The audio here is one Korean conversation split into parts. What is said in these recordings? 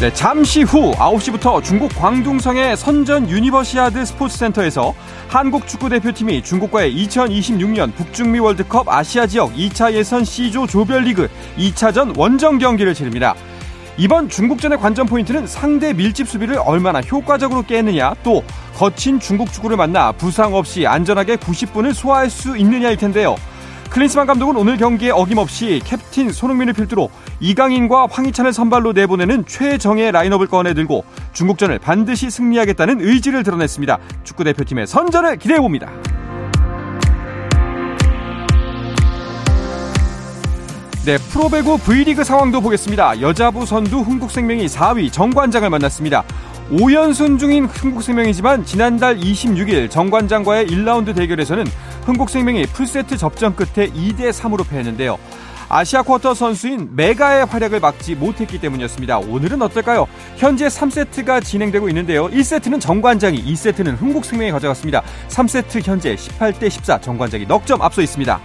네, 잠시 후 9시부터 중국 광둥성의 선전 유니버시아드 스포츠센터에서 한국 축구대표팀이 중국과의 2026년 북중미 월드컵 아시아 지역 2차 예선 C조 조별리그 2차전 원정 경기를 치릅니다. 이번 중국전의 관전 포인트는 상대 밀집 수비를 얼마나 효과적으로 깨느냐 또 거친 중국 축구를 만나 부상 없이 안전하게 90분을 소화할 수 있느냐일 텐데요. 클린스만 감독은 오늘 경기에 어김없이 캡틴 손흥민을 필두로 이강인과 황희찬을 선발로 내보내는 최정예 라인업을 꺼내들고 중국전을 반드시 승리하겠다는 의지를 드러냈습니다. 축구대표팀의 선전을 기대해봅니다. 네, 프로배구 V리그 상황도 보겠습니다. 여자부 선두 흥국생명이 4위 정관장을 만났습니다. 5연승 중인 흥국생명이지만 지난달 26일 정관장과의 1라운드 대결에서는 흥국생명이 풀세트 접전 끝에 2대 3으로 패했는데요. 아시아 쿼터 선수인 메가의 활약을 막지 못했기 때문이었습니다. 오늘은 어떨까요? 현재 3세트가 진행되고 있는데요. 1세트는 정관장이, 2세트는 흥국생명이 가져갔습니다. 3세트 현재 18대 14 정관장이 넉점 앞서 있습니다.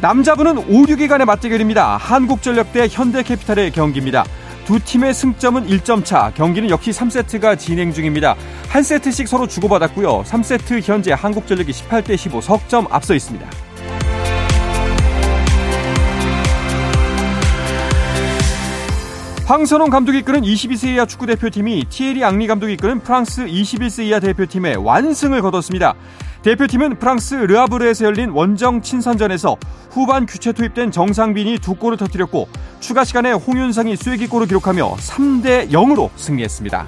남자부는 5, 6위 간의 맞대결입니다. 한국전력 대 현대캐피탈의 경기입니다. 두 팀의 승점은 1점 차. 경기는 역시 3세트가 진행 중입니다. 한 세트씩 서로 주고받았고요. 3세트 현재 한국전력이 18대 15 석점 앞서 있습니다. 황선홍 감독이 이끄는 22세 이하 축구 대표팀이 티에리 앙리 감독이 이끄는 프랑스 21세 이하 대표팀의 완승을 거뒀습니다. 대표팀은 프랑스 르아브르에서 열린 원정 친선전에서 후반 교체 투입된 정상빈이 두 골을 터뜨렸고 추가 시간에 홍윤상이 쐐기골을 기록하며 3대 0으로 승리했습니다.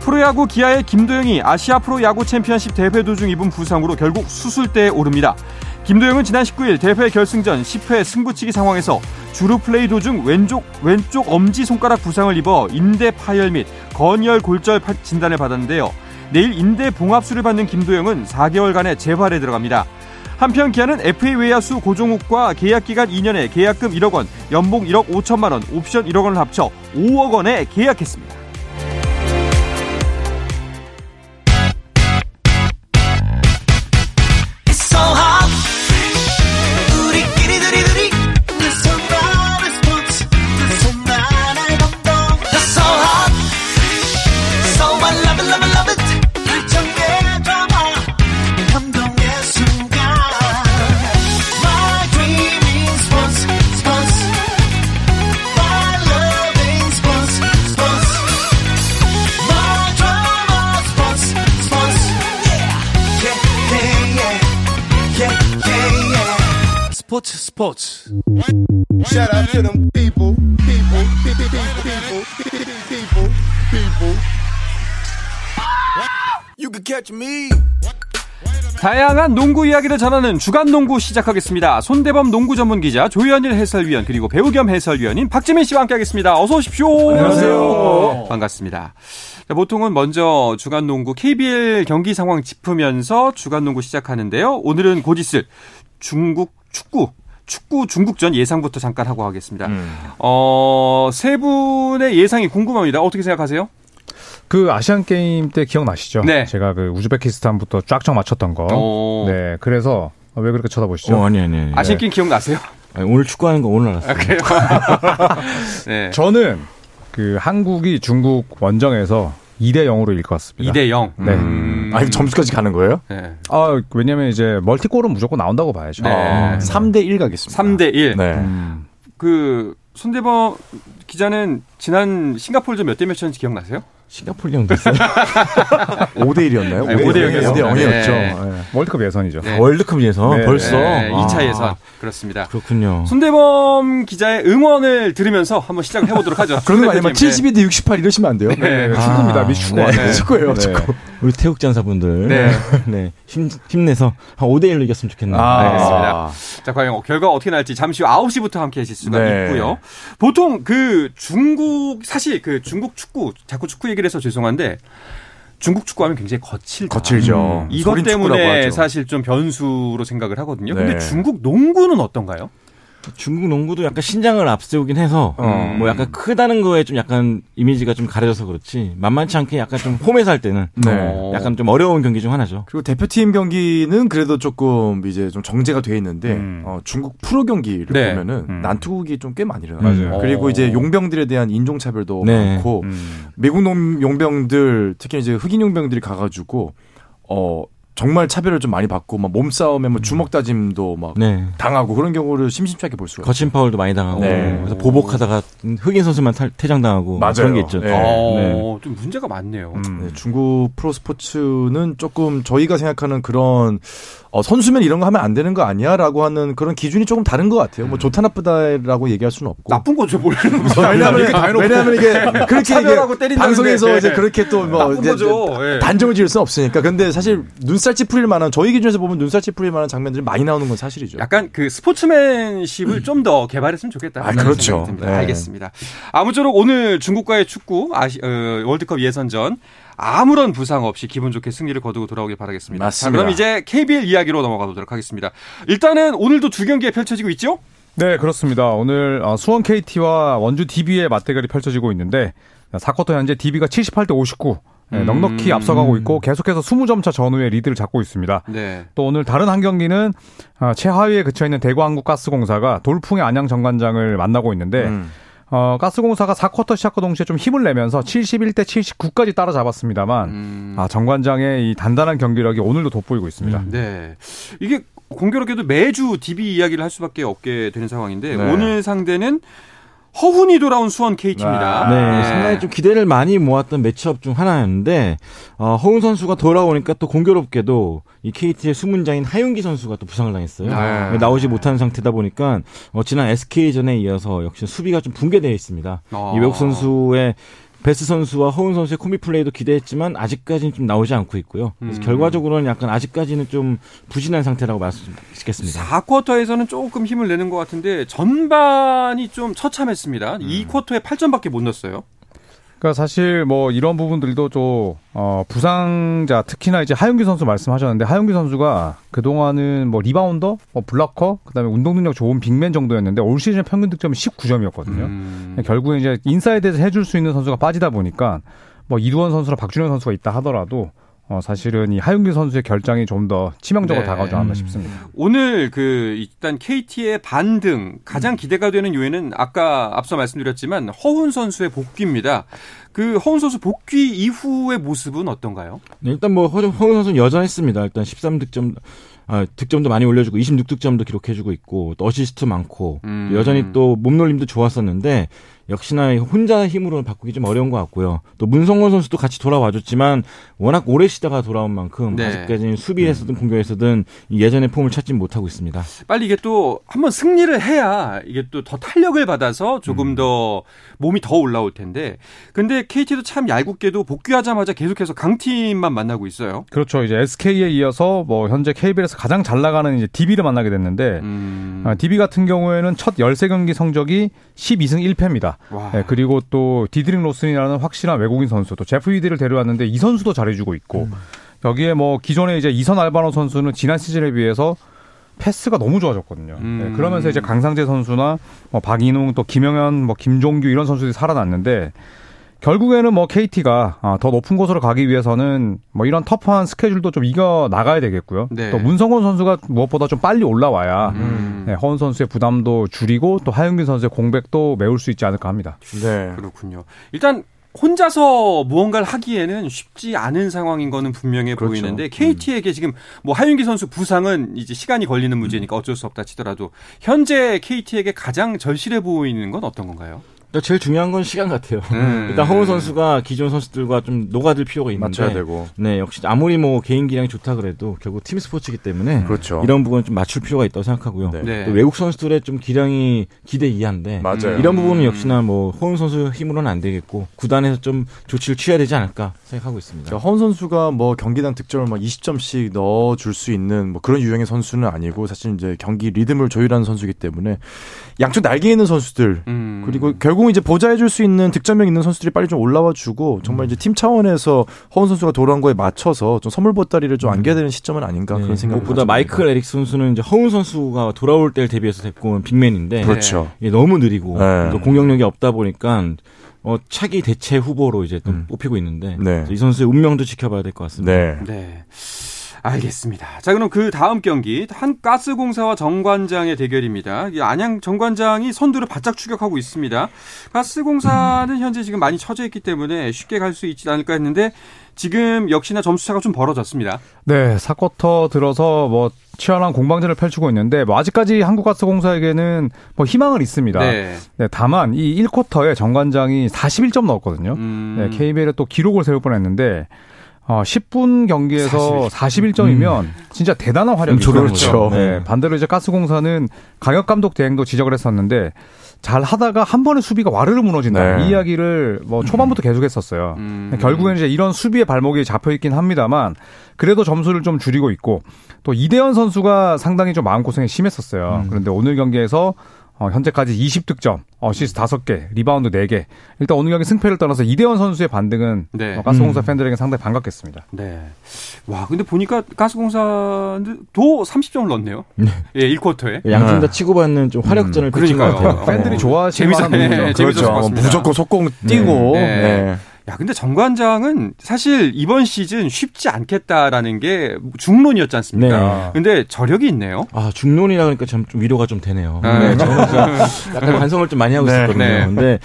프로야구 기아의 김도영이 아시아 프로야구 챔피언십 대회 도중 입은 부상으로 결국 수술대에 오릅니다. 김도영은 지난 19일 대회 결승전 10회 승부치기 상황에서 주루 플레이 도중 왼쪽 왼쪽 엄지 손가락 부상을 입어 인대 파열 및 건열 골절 진단을 받았는데요. 내일 인대 봉합술을 받는 김도영은 4개월간의 재활에 들어갑니다. 한편 기아는 FA 외야수 고종욱과 계약 기간 2년에 계약금 1억 원, 연봉 1억 5천만 원, 옵션 1억 원을 합쳐 5억 원에 계약했습니다. 스포츠 스포츠 Shout out to them people, people, people, people, people, people. You can catch me. 다양한 농구 이야기를 전하는 주간 농구 시작하겠습니다. 손대범 농구 전문 기자 조현일 해설위원 그리고 배우 겸 해설위원인 박지민 씨와 함께하겠습니다. 어서 오십시오. 안녕하세요. 반갑습니다. 자, 보통은 먼저 주간 농구 KBL 경기 상황 짚으면서 주간 농구 시작하는데요. 오늘은 곧 있을 중국 축구 축구 중국전 예상부터 잠깐 하고 하겠습니다. 음. 어, 세 분의 예상이 궁금합니다. 어떻게 생각하세요? 그 아시안 게임 때 기억나시죠? 네. 제가 그 우즈베키스탄부터 쫙쫙 맞췄던 거. 오. 네. 그래서 왜 그렇게 쳐다보시죠? 어, 아니, 아니, 아니. 아시안 게임 기억나세요? 아니, 오늘 축구하는 거 오늘 알았어요. 아, 그래요? 네. 저는 그 한국이 중국 원정에서 2대 0으로 이길 것 같습니다. 2대 0. 네. 음. 아, 점수까지 가는 거예요? 네. 아, 왜냐면 이제 멀티골은 무조건 나온다고 봐야죠. 네. 아, 3대 1 가겠습니다. 3대 1. 네. 음. 그 손대범 기자는 지난 싱가포르전 몇대 몇이었는지 기억나세요? 싱가포르 형도 있어요? 5대 1이었나요? 네, 5대 0 이었어요. 5대 0이었죠. 네. 네. 월드컵 예선이죠. 네. 월드컵 예선 네. 벌써 네, 2차 아, 예선. 그렇습니다. 그렇군요. 손대범 기자의 응원을 들으면서 한번 시작을 해보도록 하죠. 그런 거 아니면 손대범 72대 68 이러시면 안 돼요? 네. 네, 축구입니다. 아, 미축구 네. 축구예요, 네. 축구. 우리 태국 전사분들. 네. 네. 힘, 힘내서 한 5대 1로 이겼으면 좋겠네요. 아. 알겠습니다. 자, 과연 결과 어떻게 날지 잠시 후 9시부터 함께 하실 수가 네. 있고요. 보통 그 중국, 사실 그 중국 축구, 자꾸 축구 얘기 를 해서 죄송한데, 중국 축구하면 굉장히 거칠다. 거칠죠. 이것 소린 축구라고 때문에. 사실 좀 변수로 생각을 하거든요. 근데 네. 중국 농구는 어떤가요? 중국 농구도 약간 신장을 앞세우긴 해서 어. 뭐 약간 크다는 거에 좀 약간 이미지가 좀 가려져서 그렇지 만만치 않게 약간 좀 홈에서 할 때는 네. 어. 약간 좀 어려운 경기 중 하나죠. 그리고 대표팀 경기는 그래도 조금 이제 좀 정제가 돼 있는데 음. 어, 중국 프로 경기를 네. 보면은 음. 난투극이 좀 꽤 많이 일어나요. 그리고 어. 이제 용병들에 대한 인종차별도 네. 많고 음. 미국 농- 용병들 특히 이제 흑인 용병들이 가가지고 어 정말 차별을 좀 많이 받고 막 몸싸움에 뭐 주먹 다짐도 막 네. 당하고 그런 경우를 심심찮게 볼 수가 거친 파울도 많이 당하고 네. 그래서 보복하다가 흑인 선수만 탈- 퇴장당하고 맞아요. 그런 게 있죠. 네. 어, 좀 문제가 많네요. 음. 네, 중국 프로 스포츠는 조금 저희가 생각하는 그런 어, 선수면 이런 거 하면 안 되는 거 아니야 라고 하는 그런 기준이 조금 다른 것 같아요. 뭐 좋다 나쁘다라고 얘기할 수는 없고. 나쁜 거죠, 모르는 거죠. 왜냐하면, 이렇게 다 해놓고. 왜냐하면 이게 그렇게 이게. 방송에서 이제 그렇게 또뭐 나쁜 거죠. 예. 단정을 지을 수 없으니까. 근데 사실 눈살 찌푸릴 만한 저희 기준에서 보면 눈살 찌푸릴 만한 장면들이 많이 나오는 건 사실이죠. 약간 그 스포츠맨십을 좀더 개발했으면 좋겠다. 아, 그렇죠. 듭니다. 네. 알겠습니다. 아무쪼록 오늘 중국과의 축구 아시, 어, 월드컵 예선전 아무런 부상 없이 기분 좋게 승리를 거두고 돌아오길 바라겠습니다. 맞습니다. 자, 그럼 이제 KBL 이야기로 넘어가 보도록 하겠습니다. 일단은 오늘도 두 경기에 펼쳐지고 있죠? 네, 그렇습니다. 오늘 어, 수원 KT와 원주 DB의 맞대결이 펼쳐지고 있는데 4쿼터 현재 DB가 78대 59 네, 음. 넉넉히 앞서가고 있고 계속해서 20점 차 전후에 리드를 잡고 있습니다. 네. 또 오늘 다른 한 경기는 어, 최하위에 그쳐 있는 대구한국가스공사가 돌풍의 안양 정관장을 만나고 있는데 음. 어, 가스공사가 4쿼터 시작과 동시에 좀 힘을 내면서 71대 79까지 따라잡았습니다만 음, 아, 정관장의 이 단단한 경기력이 오늘도 돋보이고 있습니다. 네. 이게 공교롭게도 매주 DB 이야기를 할 수밖에 없게 되는 상황인데 네. 오늘 상대는 허훈이 돌아온 수원 KT입니다. 네, 상당히 좀 기대를 많이 모았던 매치업 중 하나였는데 어, 허훈 선수가 돌아오니까 또 공교롭게도 이 KT의 수문장인 하윤기 선수가 또 부상을 당했어요. 네. 나오지 못하는 상태다 보니까 어, 지난 SK전에 이어서 역시 수비가 좀 붕괴되어 있습니다. 어. 이 외국 선수의 베스 선수와 허훈 선수의 콤비 플레이도 기대했지만 아직까지는 좀 나오지 않고 있고요. 그래서 음. 결과적으로는 약간 아직까지는 좀 부진한 상태라고 말씀드리겠습니다. 4쿼터에서는 조금 힘을 내는 것 같은데 전반이 좀 처참했습니다. 음. 2쿼터에 8점밖에 못 넣었어요. 그러니까 사실 뭐 이런 부분들도 좀 어, 부상자 특히나 이제 하윤기 선수 말씀하셨는데 하윤기 선수가 그 동안은 뭐 리바운더, 뭐 블락커, 그다음에 운동 능력 좋은 빅맨 정도였는데 올 시즌 평균 득점이 19점이었거든요. 음. 결국에 이제 인사이드에서 해줄 수 있는 선수가 빠지다 보니까 뭐 이두원 선수랑 박준영 선수가 있다 하더라도 어, 사실은 이 하윤기 선수의 결장이 좀 더 치명적으로 네. 다가오지 않나 싶습니다. 오늘 그 일단 KT의 반등 가장 기대가 되는 요인은 아까 앞서 말씀드렸지만 허훈 선수의 복귀입니다. 그 허훈 선수 복귀 이후의 모습은 어떤가요? 네, 일단 뭐 허- 허훈 선수는 여전했습니다. 일단 13득점 아, 득점도 많이 올려주고 26득점도 기록해주고 있고 또 어시스트 많고 음. 또 여전히 또 몸놀림도 좋았었는데 역시나 혼자 힘으로 바꾸기 좀 어려운 것 같고요. 또 문성곤 선수도 같이 돌아와줬지만 워낙 오래 쉬다가 돌아온 만큼 네. 아직까지는 수비에서든 공격에서든 이 예전의 폼을 찾지 못하고 있습니다. 빨리 이게 또 한번 승리를 해야 이게 또 더 탄력을 받아서 조금 음. 더 몸이 더 올라올 텐데. 근데 KT도 참 얄궂게도 복귀하자마자 계속해서 강팀만 만나고 있어요. 그렇죠. 이제 SK에 이어서 뭐 현재 KBL에서 가장 잘 나가는 이제 DB를 만나게 됐는데 음. 아, DB 같은 경우에는 첫 13경기 성적이 12승 1패입니다. 와. 네, 그리고 또 디드릭 로슨이라는 확실한 외국인 선수, 또 제프 위디를 데려왔는데 이 선수도 잘해주고 있고 여기에 뭐 기존에 이제 이선 알바노 선수는 지난 시즌에 비해서 패스가 너무 좋아졌거든요. 음. 네, 그러면서 이제 강상재 선수나 뭐 박인웅, 또 김영현, 뭐 김종규 이런 선수들이 살아났는데 결국에는 뭐 KT가 아, 더 높은 곳으로 가기 위해서는 뭐 이런 터프한 스케줄도 좀 이겨 나가야 되겠고요. 네. 또 문성곤 선수가 무엇보다 좀 빨리 올라와야 음. 네, 허은 선수의 부담도 줄이고 또 하윤균 선수의 공백도 메울 수 있지 않을까 합니다. 네. 그렇군요. 일단 혼자서 무언가를 하기에는 쉽지 않은 상황인 거는 분명해 그렇죠. 보이는데 KT에게 지금 뭐 하윤기 선수 부상은 이제 시간이 걸리는 문제니까 어쩔 수 없다 치더라도 현재 KT에게 가장 절실해 보이는 건 어떤 건가요? 일단 제일 중요한 건 시간 같아요. 음. 일단 허훈 선수가 기존 선수들과 좀 녹아들 필요가 있는데 맞춰야 되고. 네, 역시 아무리 뭐 개인 기량이 좋다 그래도 결국 팀 스포츠이기 때문에 그렇죠. 이런 부분은 좀 맞출 필요가 있다고 생각하고요. 네. 네. 또 외국 선수들의 좀 기량이 기대 이하인데 맞아요. 이런 부분은 역시나 뭐 허훈 선수 힘으로는 안 되겠고 구단에서 좀 조치를 취해야 되지 않을까 생각하고 있습니다. 그러니까 허은 선수가 뭐 경기당 득점을 막 20점씩 넣어 줄 수 있는 뭐 그런 유형의 선수는 아니고 사실 이제 경기 리듬을 조율하는 선수이기 때문에 양쪽 날개 있는 선수들 음. 그리고 결국 결국 이제 보좌해줄 수 있는 득점력 있는 선수들이 빨리 좀 올라와 주고 정말 이제 팀 차원에서 허운 선수가 돌아온 거에 맞춰서 좀 선물 보따리를 좀 안겨야 되는 시점은 아닌가 그런 생각이 무엇보다 마이클 에릭 선수는 이제 허운 선수가 돌아올 때를 대비해서 데리고 온 빅맨인데 그렇죠. 이게 너무 느리고 네. 또 공격력이 없다 보니까 어, 차기 대체 후보로 이제 또 뽑히고 있는데 네. 이 선수의 운명도 지켜봐야 될 것 같습니다. 네. 네. 알겠습니다. 자, 그럼 그 다음 경기 한 가스공사와 정관장의 대결입니다. 이 안양 정관장이 선두를 바짝 추격하고 있습니다. 가스공사는 현재 지금 많이 처져 있기 때문에 쉽게 갈 수 있지 않을까 했는데 지금 역시나 점수차가 좀 벌어졌습니다. 네, 4쿼터 들어서 뭐 치열한 공방전을 펼치고 있는데 뭐 아직까지 한국가스공사에게는 뭐 희망은 있습니다. 네. 네. 다만 이 1쿼터에 정관장이 41점 넣었거든요. 음. 네, KBL에 또 기록을 세울 뻔했는데 어, 10분 경기에서 41 점이면 진짜 대단한 활약이죠. 엄청난 거죠. 네, 네. 반대로 이제 가스공사는 강혁 감독 대행도 지적을 했었는데 잘 하다가 한 번에 수비가 와르르 무너진다. 네. 이 이야기를 뭐 초반부터 계속했었어요. 음. 결국에는 이제 이런 수비의 발목이 잡혀 있긴 합니다만 그래도 점수를 좀 줄이고 있고 또 이대헌 선수가 상당히 좀 마음고생이 심했었어요. 그런데 오늘 경기에서 어, 현재까지 20득점, 어시스트 5개, 리바운드 4개. 일단 오늘 경기 승패를 떠나서 이대헌 선수의 반등은 네. 어, 가스공사 팬들에게 상당히 반갑겠습니다. 네. 와, 근데 보니까 가스공사도 30점을 넣었네요. 예, 1쿼터에. 양팀 다 치고받는 좀 화력전을 것 그러니까요. 같아요. 팬들이 좋아하시는 재밌어-. 네, 재밌었을 것 그렇죠. 같습니다. 무조건 속공 뛰고. 네. 네. 야, 근데 정관장은 사실 이번 시즌 쉽지 않겠다라는 게 중론이었지 않습니까? 네. 근데 저력이 있네요. 아 중론이라 그러니까 참 좀 위로가 좀 되네요. 네. 네, 저는 약간 반성을 좀 많이 하고 네. 있었거든요. 네. 근데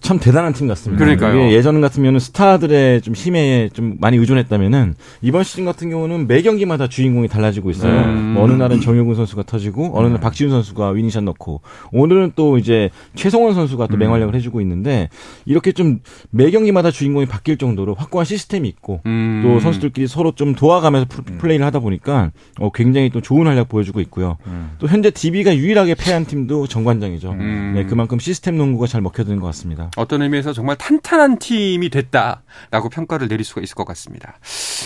참 대단한 팀 같습니다. 그러니까요. 예전 같으면은 스타들의 좀 힘에 좀 많이 의존했다면은 이번 시즌 같은 경우는 매 경기마다 주인공이 달라지고 있어요. 음. 뭐 어느 날은 정효근 선수가 터지고 어느 날 박지훈 선수가 위닝샷 넣고 오늘은 또 이제 최성원 선수가 또 맹활약을 해주고 있는데 이렇게 좀 매 경기마다 주인공이 바뀔 정도로 확고한 시스템이 있고 음. 또 선수들끼리 서로 좀 도와가면서 플- 플레이를 하다 보니까 어, 굉장히 또 좋은 활약 보여주고 있고요. 또 현재 DB가 유일하게 패한 팀도 정관장이죠. 음. 네, 그만큼 시스템 농구가 잘 먹혀드는 것 같습니다. 어떤 의미에서 정말 탄탄한 팀이 됐다라고 평가를 내릴 수가 있을 것 같습니다.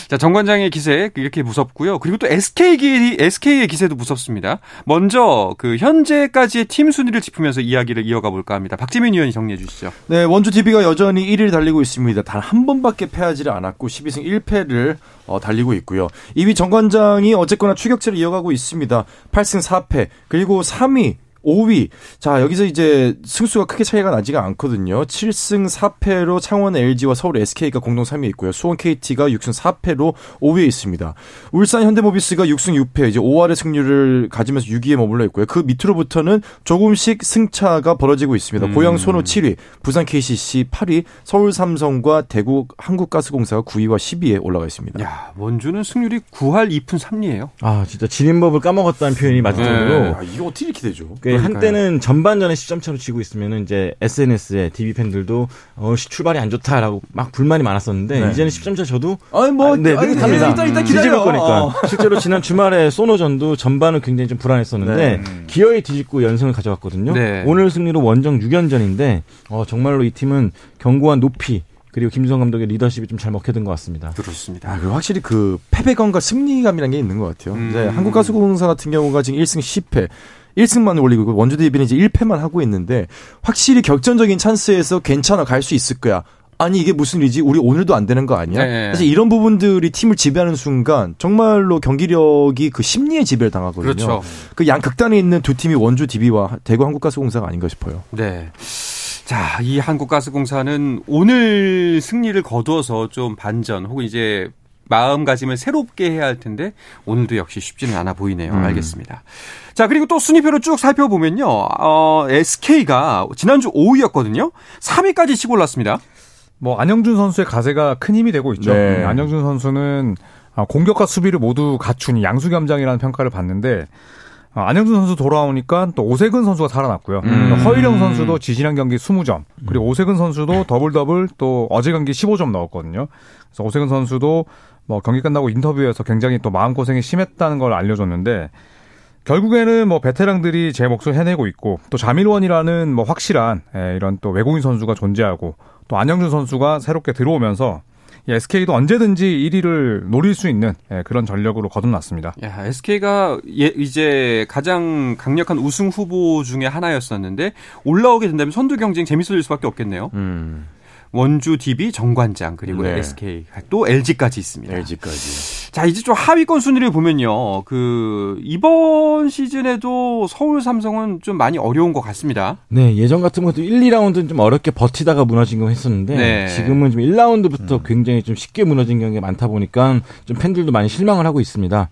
자, 정관장의 기세 이렇게 무섭고요. 그리고 또 SK 기 SK의 기세도 무섭습니다. 먼저 그 현재까지의 팀 순위를 짚으면서 이야기를 이어가 볼까 합니다. 박지민 위원이 정리해 주시죠. 네, 원주 DB가 여전히 1위를 달리고 있습니다. 단 한 번밖에 패하지를 않았고 12승 1패를 어, 달리고 있고요. 2위 정관장이 어쨌거나 추격세를 이어가고 있습니다. 8승 4패. 그리고 3위 5위. 자, 여기서 이제 승수가 크게 차이가 나지가 않거든요. 7승 4패로 창원 LG와 서울 SK가 공동 3위에 있고요. 수원 KT가 6승 4패로 5위에 있습니다. 울산 현대모비스가 6승 6패, 이제 5할의 승률을 가지면서 6위에 머물러 있고요. 그 밑으로부터는 조금씩 승차가 벌어지고 있습니다. 음. 고양 손호 7위, 부산 KCC 8위, 서울 삼성과 대구 한국가스공사가 9위와 10위에 올라가 있습니다. 야, 원주는 승률이 9할 2푼 3리예요. 아 진짜 지린 법을 까먹었다는 표현이 맞을 네. 정도로 아, 이게 어떻게 이렇게 되죠? 그. 한때는 전반전에 10점 차로 지고 있으면은 이제 SNS에 DB 팬들도 어 시- 출발이 안 좋다라고 막 불만이 많았었는데 네. 이제는 10점 차 저도 아니 뭐 아, 네, 아니, 느긋합니다. 일단 일단 뒤집을 기다려. 거니까. 어. 실제로 지난 주말에 소노전도 전반은 굉장히 좀 불안했었는데 네. 기어이 뒤집고 연승을 가져갔거든요. 네. 오늘 승리로 원정 6연전인데 어, 정말로 이 팀은 견고한 높이 그리고 김성 감독의 리더십이 좀 잘 먹혀든 것 같습니다. 그렇습니다. 아, 그리고 확실히 그 패배감과 승리감이라는 게 있는 것 같아요. 음. 이제 한국가스공사 같은 경우가 지금 1승 10패. 1승만 올리고 원주 DB는 이제 1패만 하고 있는데 확실히 격전적인 찬스에서 괜찮아 갈 수 있을 거야. 아니 이게 무슨 일이지? 우리 오늘도 안 되는 거 아니야? 네. 사실 이런 부분들이 팀을 지배하는 순간 정말로 경기력이 그 심리에 지배를 당하거든요. 그렇죠. 그 양 극단에 있는 두 팀이 원주 DB와 대구 한국가스공사가 아닌가 싶어요. 네. 자, 이 한국가스공사는 오늘 승리를 거두어서 좀 반전 혹은 이제 마음가짐을 새롭게 해야 할 텐데 오늘도 역시 쉽지는 않아 보이네요. 알겠습니다. 자, 그리고 또 순위표를 쭉 살펴보면요. 어, SK가 지난주 5위였거든요. 3위까지 치고 올랐습니다. 뭐 안영준 선수의 가세가 큰 힘이 되고 있죠. 네. 음, 안영준 선수는 아, 공격과 수비를 모두 갖춘 양수겸장이라는 평가를 받는데 아, 안영준 선수 돌아오니까 또 오세근 선수가 살아났고요. 음. 허일영 선수도 지지난 경기 20점, 그리고 오세근 선수도 더블 더블 또 어제 경기 15점 넣었거든요. 그래서 오세근 선수도 뭐 경기 끝나고 인터뷰에서 굉장히 또 마음 고생이 심했다는 걸 알려줬는데 결국에는 뭐 베테랑들이 제 몫을 해내고 있고 또 자밀 워니라는 뭐 확실한 예, 이런 또 외국인 선수가 존재하고 또 안영준 선수가 새롭게 들어오면서 SK도 언제든지 1위를 노릴 수 있는 예, 그런 전력으로 거듭났습니다. 야, SK가 예, 이제 가장 강력한 우승 후보 중에 하나였었는데 올라오게 된다면 선두 경쟁 재밌어질 수밖에 없겠네요. 음, 원주 DB 정관장 그리고 네. SK 또 LG까지 있습니다. LG까지. 자 이제 좀 하위권 순위를 보면요. 그 이번 시즌에도 서울 삼성은 좀 많이 어려운 것 같습니다. 네, 예전 같은 것도 1, 2라운드는 좀 어렵게 버티다가 무너진 거 했었는데 네. 지금은 좀 1라운드부터 굉장히 좀 쉽게 무너진 경기가 많다 보니까 좀 팬들도 많이 실망을 하고 있습니다.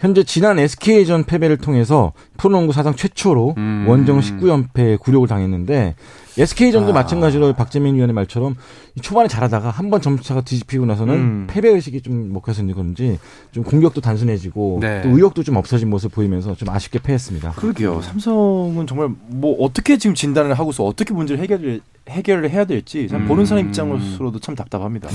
현재 지난 SK전 패배를 통해서 프로농구 사상 최초로 음. 원정 19연패에 굴욕을 당했는데 SK전도 아. 마찬가지로 박재민 위원의 말처럼 초반에 잘하다가 한 번 점수차가 뒤집히고 나서는 음. 패배 의식이 좀 먹혀서 그런지 좀 공격도 단순해지고 네. 또 의욕도 좀 없어진 모습 보이면서 좀 아쉽게 패했습니다. 그러게요. 삼성은 정말 뭐 어떻게 지금 진단을 하고서 어떻게 문제를 해결을 해결을 해야 될지 참 음. 보는 사람 입장으로서도 참 답답합니다.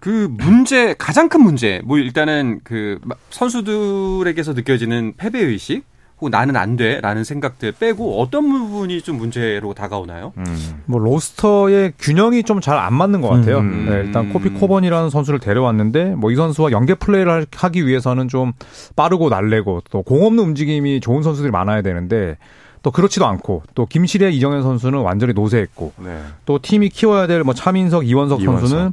그 문제 가장 큰 문제 뭐 일단은 그 마- 선수들에게서 느껴지는 패배 의식 혹은 나는 안 돼라는 생각들 빼고 어떤 부분이 좀 문제로 다가오나요? 음. 뭐 로스터의 균형이 좀 잘 안 맞는 것 같아요. 음. 네, 일단 코피 코번이라는 선수를 데려왔는데 뭐 이 선수와 연계 플레이를 할- 하기 위해서는 좀 빠르고 날래고 또 공 없는 움직임이 좋은 선수들이 많아야 되는데 또 그렇지도 않고 또 김실의 이정현 선수는 완전히 노쇠했고 네. 또 팀이 키워야 될 뭐 차민석, 이원석 이원석. 선수는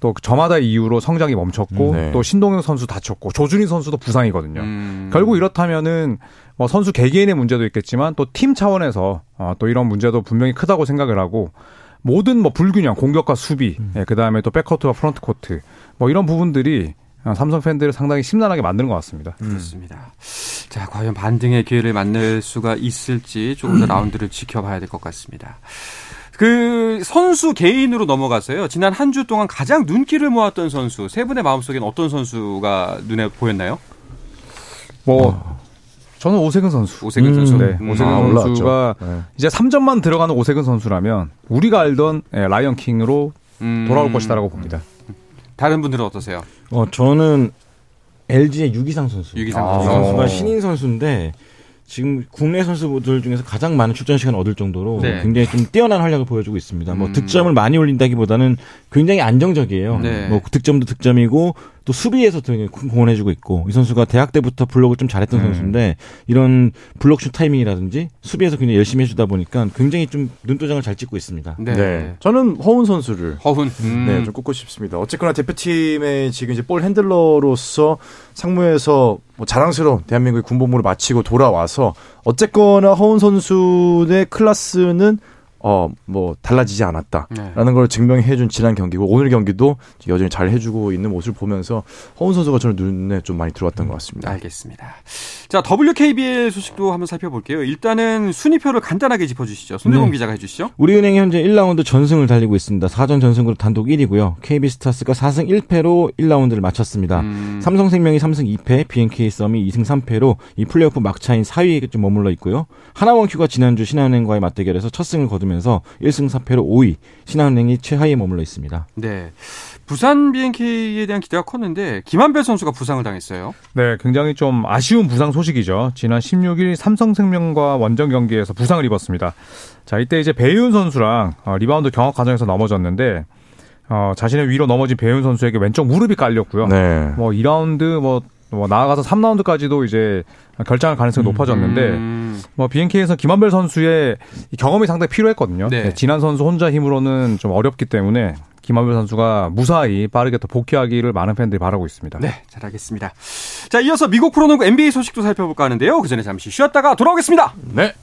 또 저마다 이유로 성장이 멈췄고 음, 네. 또 신동혁 선수 다쳤고 조준희 선수도 부상이거든요. 음. 결국 이렇다면은 뭐 선수 개개인의 문제도 있겠지만 또 팀 차원에서 어, 또 이런 문제도 분명히 크다고 생각을 하고 모든 뭐 불균형 공격과 수비 예, 그다음에 또 백코트와 프런트 코트 뭐 이런 부분들이 어, 삼성 팬들을 상당히 심란하게 만드는 것 같습니다. 그렇습니다. 자, 과연 반등의 기회를 만날 수가 있을지 조금 더 라운드를 지켜봐야 될 것 같습니다. 그 선수 개인으로 넘어가서요. 지난 한 주 동안 가장 눈길을 모았던 선수 세 분의 마음속엔 어떤 선수가 눈에 보였나요? 뭐 저는 오세근 선수. 오세근 음, 선수. 네, 음. 오세근 아. 선수가 네. 이제 3점만 들어가는 오세근 선수라면 우리가 알던 예, 라이언 킹으로 음. 돌아올 것이다라고 봅니다. 다른 분들은 어떠세요? 어, 저는 LG의 유기상 선수. 유기상 이 선수. 선수 가 신인 선수인데 지금 국내 선수들 중에서 가장 많은 출전 시간을 얻을 정도로 네. 굉장히 좀 뛰어난 활약을 보여주고 있습니다. 뭐 음. 득점을 많이 올린다기보다는 굉장히 안정적이에요. 네. 뭐 득점도 득점이고 또 수비에서 되게 공헌해주고 있고 이 선수가 대학 때부터 블록을 좀 잘했던 음. 선수인데 이런 블록슛 타이밍이라든지 수비에서 굉장히 열심히 해주다 보니까 굉장히 좀 눈도장을 잘 찍고 있습니다. 네. 네. 저는 허운 선수를 허훈. 음. 네, 좀 꼽고 싶습니다. 어쨌거나 대표팀의 지금 이제 볼 핸들러로서 상무에서 뭐 자랑스러운 대한민국의 군복무를 마치고 돌아와서 어쨌거나 허운 선수의 클래스는 어, 뭐, 달라지지 않았다라는 네. 걸 증명해준 지난 경기고, 오늘 경기도 여전히 잘 해주고 있는 모습을 보면서, 허운 선수가 저는 눈에 좀 많이 들어왔던 것 같습니다. 알겠습니다. 자, WKBL 소식도 한번 살펴볼게요. 일단은 순위표를 간단하게 짚어주시죠. 손대범 네. 기자가 해주시죠. 우리은행이 현재 1라운드 전승을 달리고 있습니다. 4전 전승으로 단독 1위고요. KB스타스가 4승 1패로 1라운드를 마쳤습니다. 음. 삼성생명이 3승 2패, BNK 썸이 2승 3패로 이 플레이오프 막차인 4위에 좀 머물러 있고요. 하나원큐가 지난주 신한은행과의 맞대결에서 첫 승을 거두면서 1승 4패로 5위, 신한은행이 최하위에 머물러 있습니다. 네. 부산 BNK에 대한 기대가 컸는데 김한별 선수가 부상을 당했어요. 네, 굉장히 좀 아쉬운 부상 소식이죠. 지난 16일 삼성생명과 원정 경기에서 부상을 입었습니다. 자, 이때 이제 배혜윤 선수랑 어, 리바운드 경합 과정에서 넘어졌는데 어, 자신의 위로 넘어진 배혜윤 선수에게 왼쪽 무릎이 깔렸고요. 네. 뭐 2라운드 뭐, 뭐 나아가서 3라운드까지도 이제 결정할 가능성이 높아졌는데 음. 뭐 BNK에서 김한별 선수의 이 경험이 상당히 필요했거든요. 네. 네, 지난 선수 혼자 힘으로는 좀 어렵기 때문에 김한별 선수가 무사히 빠르게 또 복귀하기를 많은 팬들이 바라고 있습니다. 네, 잘하겠습니다. 자, 이어서 미국 프로농구 NBA 소식도 살펴볼까 하는데요. 그 전에 잠시 쉬었다가 돌아오겠습니다. 네.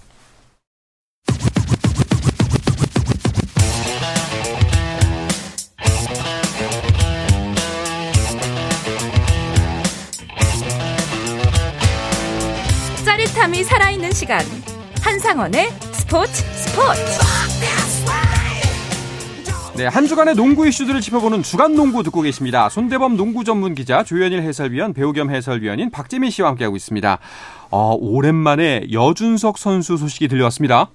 짜릿함이 살아있는 시간 한상원의 스포츠 스포츠 네, 한 주간의 농구 이슈들을 짚어보는 주간 농구 듣고 계십니다. 손대범 농구 전문 기자, 조현일 해설위원, 배우 겸 해설위원인 박재민 씨와 함께하고 있습니다. 어, 오랜만에 여준석 선수 소식이 들려왔습니다.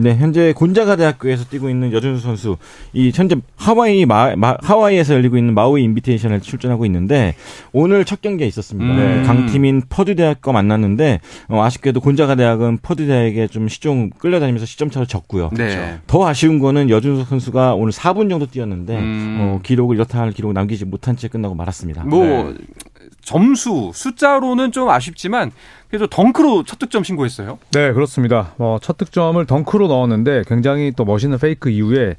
네, 현재 곤자가 대학교에서 뛰고 있는 여준수 선수, 이 현재 하와이 마, 마- 하와이에서 열리고 있는 마우이 인비테이션을 출전하고 있는데 오늘 첫 경기가 있었습니다. 음. 강팀인 퍼듀 대학과 만났는데 어, 아쉽게도 곤자가 대학은 퍼듀 대학에 좀 시종 끌려다니면서 시점 차로 졌고요. 네. 더 아쉬운 거는 여준수 선수가 오늘 4분 정도 뛰었는데 음. 어, 기록을 이렇다 할 기록 을 남기지 못한 채 끝나고 말았습니다. 뭐 네. 점수 숫자로는 좀 아쉽지만 그래도 덩크로 첫 득점 신고했어요. 네, 그렇습니다. 뭐, 첫 득점을 덩크로 넣었는데 굉장히 또 멋있는 페이크 이후에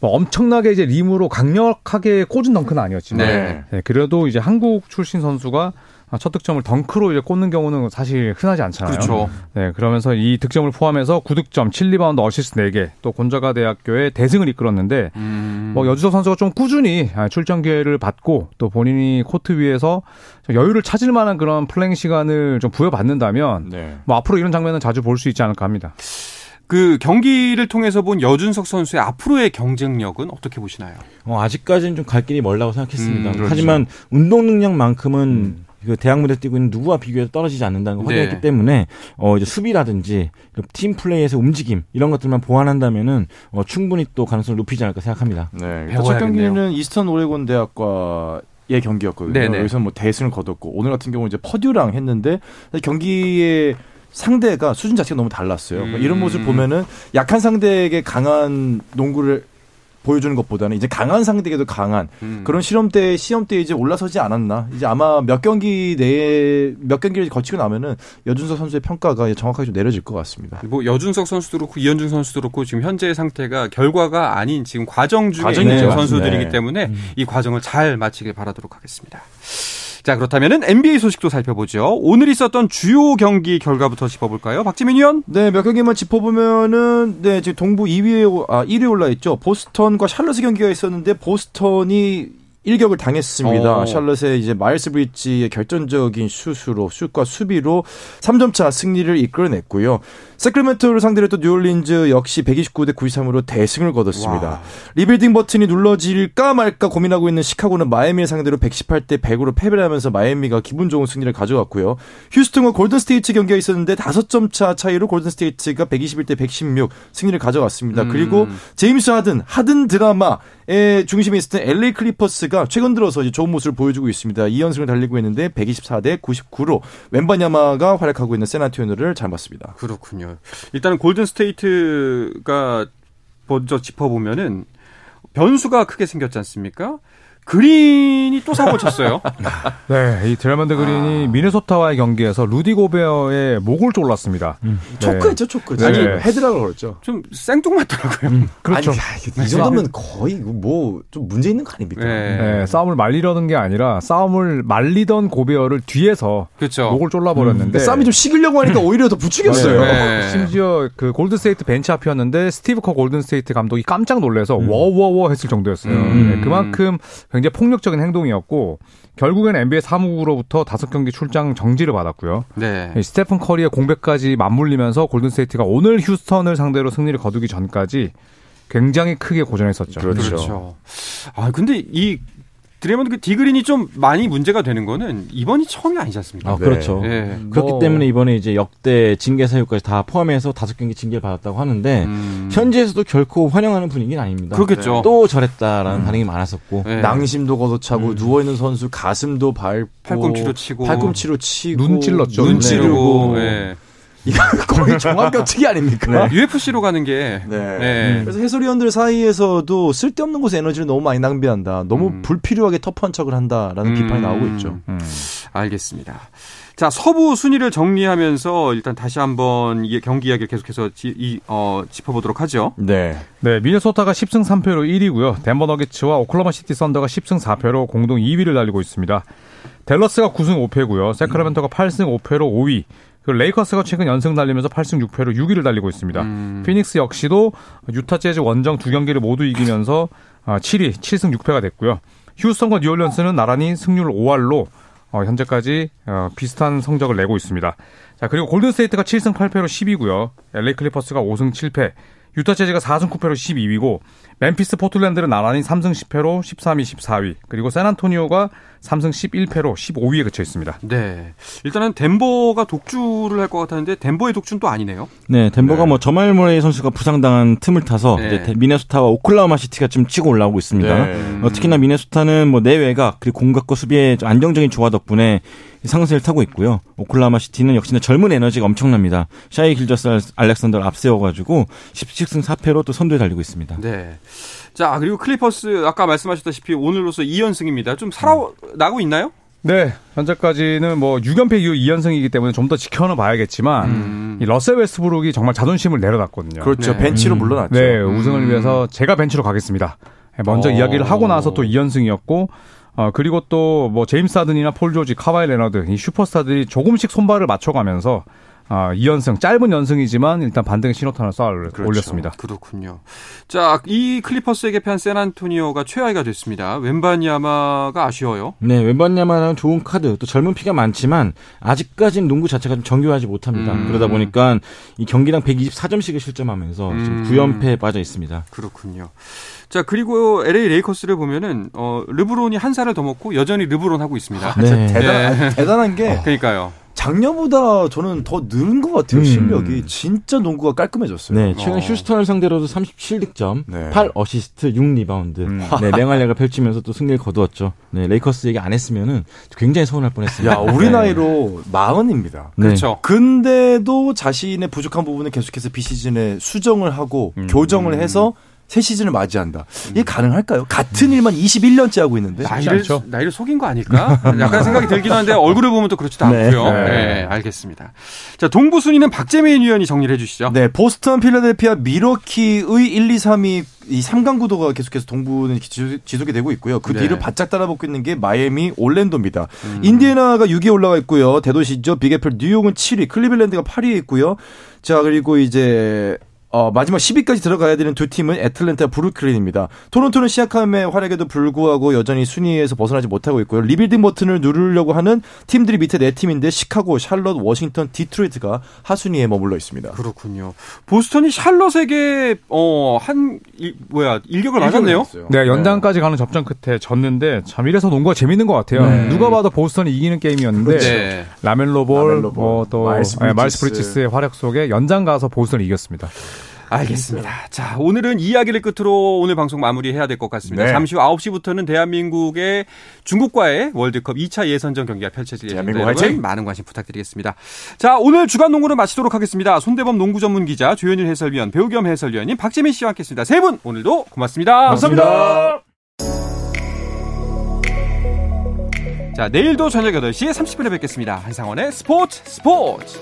뭐 엄청나게 이제 림으로 강력하게 꽂은 덩크는 아니었지만 네. 네, 그래도 이제 한국 출신 선수가 첫 득점을 덩크로 이제 꽂는 경우는 사실 흔하지 않잖아요. 그렇죠. 네, 그러면서 이 득점을 포함해서 9득점, 7리바운드, 어시스트 4개, 또 곤자가 대학교의 대승을 이끌었는데 음. 뭐 여준석 선수가 좀 꾸준히 아, 출전 기회를 받고 또 본인이 코트 위에서 좀 여유를 찾을 만한 그런 playing 시간을 좀 부여받는다면 네. 뭐 앞으로 이런 장면은 자주 볼 수 있지 않을까 합니다. 그 경기를 통해서 본 여준석 선수의 앞으로의 경쟁력은 어떻게 보시나요? 어, 아직까지는 좀 갈 길이 멀다고 생각했습니다. 음, 그렇죠. 하지만 운동 능력만큼은 그 대학 무대 뛰고 있는 누구와 비교해도 떨어지지 않는다는 걸 확인했기 네. 때문에 어 이제 수비라든지 팀 플레이에서 움직임 이런 것들만 보완한다면은 어 충분히 또 가능성을 높이지 않을까 생각합니다. 네. 첫. 경기는 이스턴 오레곤 대학과 의 경기였거든요. 네네. 여기서 뭐 대승을 거뒀고 오늘 같은 경우 이제 퍼듀랑 했는데 경기의 상대가 수준 자체가 너무 달랐어요. 음. 이런 모습을 보면은 약한 상대에게 강한 농구를 보여주는 것보다는 이제 강한 상대에게도 강한 음. 그런 실험 때 시험 때 이제 올라서지 않았나 이제 아마 몇 경기 내에 몇 경기를 거치고 나면은 여준석 선수의 평가가 정확하게 좀 내려질 것 같습니다. 뭐 여준석 선수도 그렇고 이현중 선수도 그렇고 지금 현재의 상태가 결과가 아닌 지금 과정 중에. 있는 네, 선수들이기 맞습니다. 때문에 이 과정을 잘 마치길 바라도록 하겠습니다. 자 그렇다면은 NBA 소식도 살펴보죠. 오늘 있었던 주요 경기 결과부터 짚어볼까요, 박지민 위원? 네, 몇 경기만 짚어보면은, 네, 지금 동부 2위에, 아, 1위에 올라있죠. 보스턴과 샬럿의 경기가 있었는데, 보스턴이 일격을 당했습니다. 오. 샬럿의 이제 마일스 브릿지의 결정적인 슛으로, 슛과 수비로 3점 차 승리를 이끌어냈고요. 세크라멘토를 상대로 했던 뉴올린즈 역시 129대 93으로 대승을 거뒀습니다. 와. 리빌딩 버튼이 눌러질까 말까 고민하고 있는 시카고는 마이애미를 상대로 118대 100으로 패배를 하면서 마이애미가 기분 좋은 승리를 가져갔고요. 휴스턴과 골든스테이트 경기가 있었는데 5점 차 차이로 골든스테이트가 121대 116 승리를 가져갔습니다. 음. 그리고 제임스 하든, 하든 드라마의 중심에 있었던 LA 클리퍼스가 최근 들어서 이제 좋은 모습을 보여주고 있습니다. 2연승을 달리고 있는데 124대 99로 웸반야마가 활약하고 있는 샌안토니오를 잡았습니다. 그렇군요. 일단은 골든 스테이트가 먼저 짚어보면은 변수가 크게 생겼지 않습니까? 그린이 또 사고 쳤어요. 네, 이 드레이먼드 그린이 미네소타와의 경기에서 루디 고베어의 목을 졸랐습니다. 네. choke했죠, choke. 네. 아니, 헤드락을 걸었죠. 좀 생뚱맞더라고요. 그렇죠. 아니, 이 정도면 거의 뭐 좀 문제 있는 거 아닙니까? 네. 네, 싸움을 말리려는 게 아니라 싸움을 말리던 고베어를 뒤에서 그렇죠. 목을 졸라버렸는데 싸움이 좀 식으려고 하니까 오히려 더 부추겼어요. 네. 심지어 그 골든스테이트 벤치 앞이었는데 스티브 커 골든스테이트 감독이 깜짝 놀라서 워워워 했을 정도였어요. 음. 네, 그만큼 굉장히 폭력적인 행동이었고 결국엔 NBA 사무국으로부터 다섯 경기 출장 정지를 받았고요. 네. 이 스테픈 커리의 공백까지 맞물리면서 골든스테이트가 오늘 휴스턴을 상대로 승리를 거두기 전까지 굉장히 크게 고전했었죠. 그렇죠. 아 근데 이 드레이먼드 그 그린이 좀 많이 문제가 되는 거는 이번이 처음이 아니지 않습니까? 아, 그렇죠. 네. 그렇기 뭐- 때문에 이번에 이제 역대 징계 사유까지 다 포함해서 다섯 경기 징계를 받았다고 하는데 음. 현지에서도 결코 환영하는 분위기는 아닙니다. 그렇겠죠. 또 저랬다라는 반응이 많았었고 네. 낭심도 걷어차고 누워 있는 선수 가슴도 밟고 팔꿈치로 치고 팔꿈치로 치고 눈 찔렀죠. 눈눈 찌르고 네. 이거 거의 종합격투기 아닙니까? UFC로 가는 게 네. 네. 그래서 해설위원들 사이에서도 쓸데없는 곳에 에너지를 너무 많이 낭비한다. 너무 음. 불필요하게 터프한 척을 한다라는 비판이 나오고 있죠. 음. 알겠습니다. 자, 서부 순위를 정리하면서 일단 다시 한번 이 경기 이야기를 계속해서 지, 이, 어, 짚어보도록 하죠. 네. 네, 미네소타가 10승 3패로 1위고요. 덴버 너게츠와 오클라호마 시티 썬더가 10승 4패로 공동 2위를 달리고 있습니다. 댈러스가 9승 5패고요. 새크라멘토가 8승 5패로 5위. 그리고 레이커스가 최근 연승 달리면서 8승 6패로 6위를 달리고 있습니다. 음. 피닉스 역시도 유타 재즈 원정 두 경기를 모두 이기면서 7위, 7승 6패가 됐고요. 휴스턴과 뉴올리언스는 나란히 승률 5할로 어, 현재까지 어, 비슷한 성적을 내고 있습니다. 자, 그리고 골든스테이트가 7승 8패로 10위고요. LA 클리퍼스가 5승 7패, 유타 재즈가 4승 9패로 12위고 멤피스 포틀랜드는 나란히 3승 10패로 13위, 14위. 그리고 샌안토니오가 3승 11패로 15위에 그쳐 있습니다. 네. 일단은 덴버가 독주를 할 것 같았는데 덴버의 독주는 또 아니네요. 네, 덴버가 뭐 자말 머레이 선수가 부상당한 틈을 타서 네. 이제 데- 미네소타와 오클라호마 시티가 좀 치고 올라오고 있습니다. 네. 어, 특히나 미네소타는 뭐 내외곽 그리고 공격과 수비의 좀 안정적인 조화 덕분에 상승세를 타고 있고요. 오클라호마 시티는 역시나 젊은 에너지가 엄청납니다. 샤이 길저스 알렉산더를 앞세워가지고 17승 4패로 또 선두에 달리고 있습니다. 네. 자, 그리고 클리퍼스 아까 말씀하셨다시피 오늘로서 2연승입니다. 좀 살아나고 있나요? 네, 현재까지는 뭐 6연패 이후 2연승이기 때문에 좀 더 지켜는 봐야겠지만 음. 이 러셀 웨스트브룩이 정말 자존심을 내려놨거든요. 그렇죠. 네. 벤치로 음. 물러났죠. 네, 우승을 위해서 제가 벤치로 가겠습니다. 네, 먼저 어. 이야기를 하고 나서 또 2연승이었고 어, 그리고 또 뭐 제임스 하든이나 폴 조지, 카와이 레너드 이 슈퍼스타들이 조금씩 손발을 맞춰가면서 아, 2연승 짧은 연승이지만 일단 반등의 신호탄을 쏘아 그렇죠. 올렸습니다. 그렇군요. 자, 이 클리퍼스에게 패한 샌안토니오가 최하위가 됐습니다. 웬바니아마가 아쉬워요. 네, 웬반야마는 좋은 카드, 또 젊은 피가 많지만 아직까지는 농구 자체가 좀 정교하지 못합니다. 음. 그러다 보니까 이 경기당 124점씩을 실점하면서 음. 지금 9연패에 빠져 있습니다. 그렇군요. 자, 그리고 LA 레이커스를 보면은 어 르브론이 한 살을 더 먹고 여전히 르브론 하고 있습니다. 네. 대단, 대단한 게 그러니까요. 작년보다 저는 더 늘은 것 같아요. 음. 실력이 진짜 농구가 깔끔해졌어요. 네, 최근 어. 휴스턴을 상대로도 37득점, 네. 8어시스트, 6리바운드. 네, 맹활약을 펼치면서 또 승리를 거두었죠. 네, 레이커스 얘기 안 했으면은 굉장히 서운할 뻔했습니다. 야, 우리 네. 나이로 마흔입니다. 네. 그렇죠. 근데도 자신의 부족한 부분을 계속해서 비시즌에 수정을 하고 교정을 해서 새 시즌을 맞이한다. 이게 가능할까요? 같은 일만 21년째 하고 있는데. 나이를. 나이를 속인 거 아닐까? 약간 생각이 들긴 하는데 얼굴을 보면 또 그렇지도 네. 않고요. 네. 알겠습니다. 자, 동부 순위는 박재민 위원이 정리를 해주시죠. 네, 보스턴, 필라델피아, 밀워키의 1, 2, 3위 이 3강 구도가 계속해서 동부는 지속- 지속이 되고 있고요. 그 네. 뒤를 바짝 따라붙고 있는 게 마이애미, 올랜도입니다. 인디애나가 6위에 올라가 있고요. 대도시죠. Big Apple, 뉴욕은 7위, 클리블랜드가 8위에 있고요. 자, 그리고 이제 어, 마지막 10위까지 들어가야 되는 두 팀은 애틀랜타, 브루클린입니다. 토론토는 시아캄의 활약에도 불구하고 여전히 순위에서 벗어나지 못하고 있고요. 리빌딩 버튼을 누르려고 하는 팀들이 밑에 네 팀인데 시카고, 샬럿, 워싱턴, 디트로이트가 하순위에 머물러 있습니다. 그렇군요. 보스턴이 샬럿에게 어한 뭐야 일격을 맞았네요. 네, 연장까지 가는 접전 끝에 졌는데 참 이래서 농구가 재밌는 것 같아요. 누가 봐도 보스턴이 이기는 게임이었는데 네. 라멜로 볼, 라멜로 볼, 뭐또 마일스 마일스, 브리지스. 브리지스의 활약 속에 연장 가서 보스턴이 이겼습니다. 알겠습니다. 자, 오늘은 이야기를 끝으로 오늘 방송 마무리해야 될 것 같습니다. 네. 잠시 후 9시부터는 대한민국의 중국과의 월드컵 2차 예선전 경기가 펼쳐질 예정입니다. 대한민국 여러분! 많은 관심 부탁드리겠습니다. 자, 오늘 주간 농구를 마치도록 하겠습니다. 손대범 농구 전문 기자, 조현일 해설위원, 배우 겸 해설위원님 박재민 씨와 함께했습니다. 세 분 오늘도 고맙습니다. 감사합니다. 자, 내일도 저녁 8시 30분에 뵙겠습니다. 한상원의 스포츠 스포츠.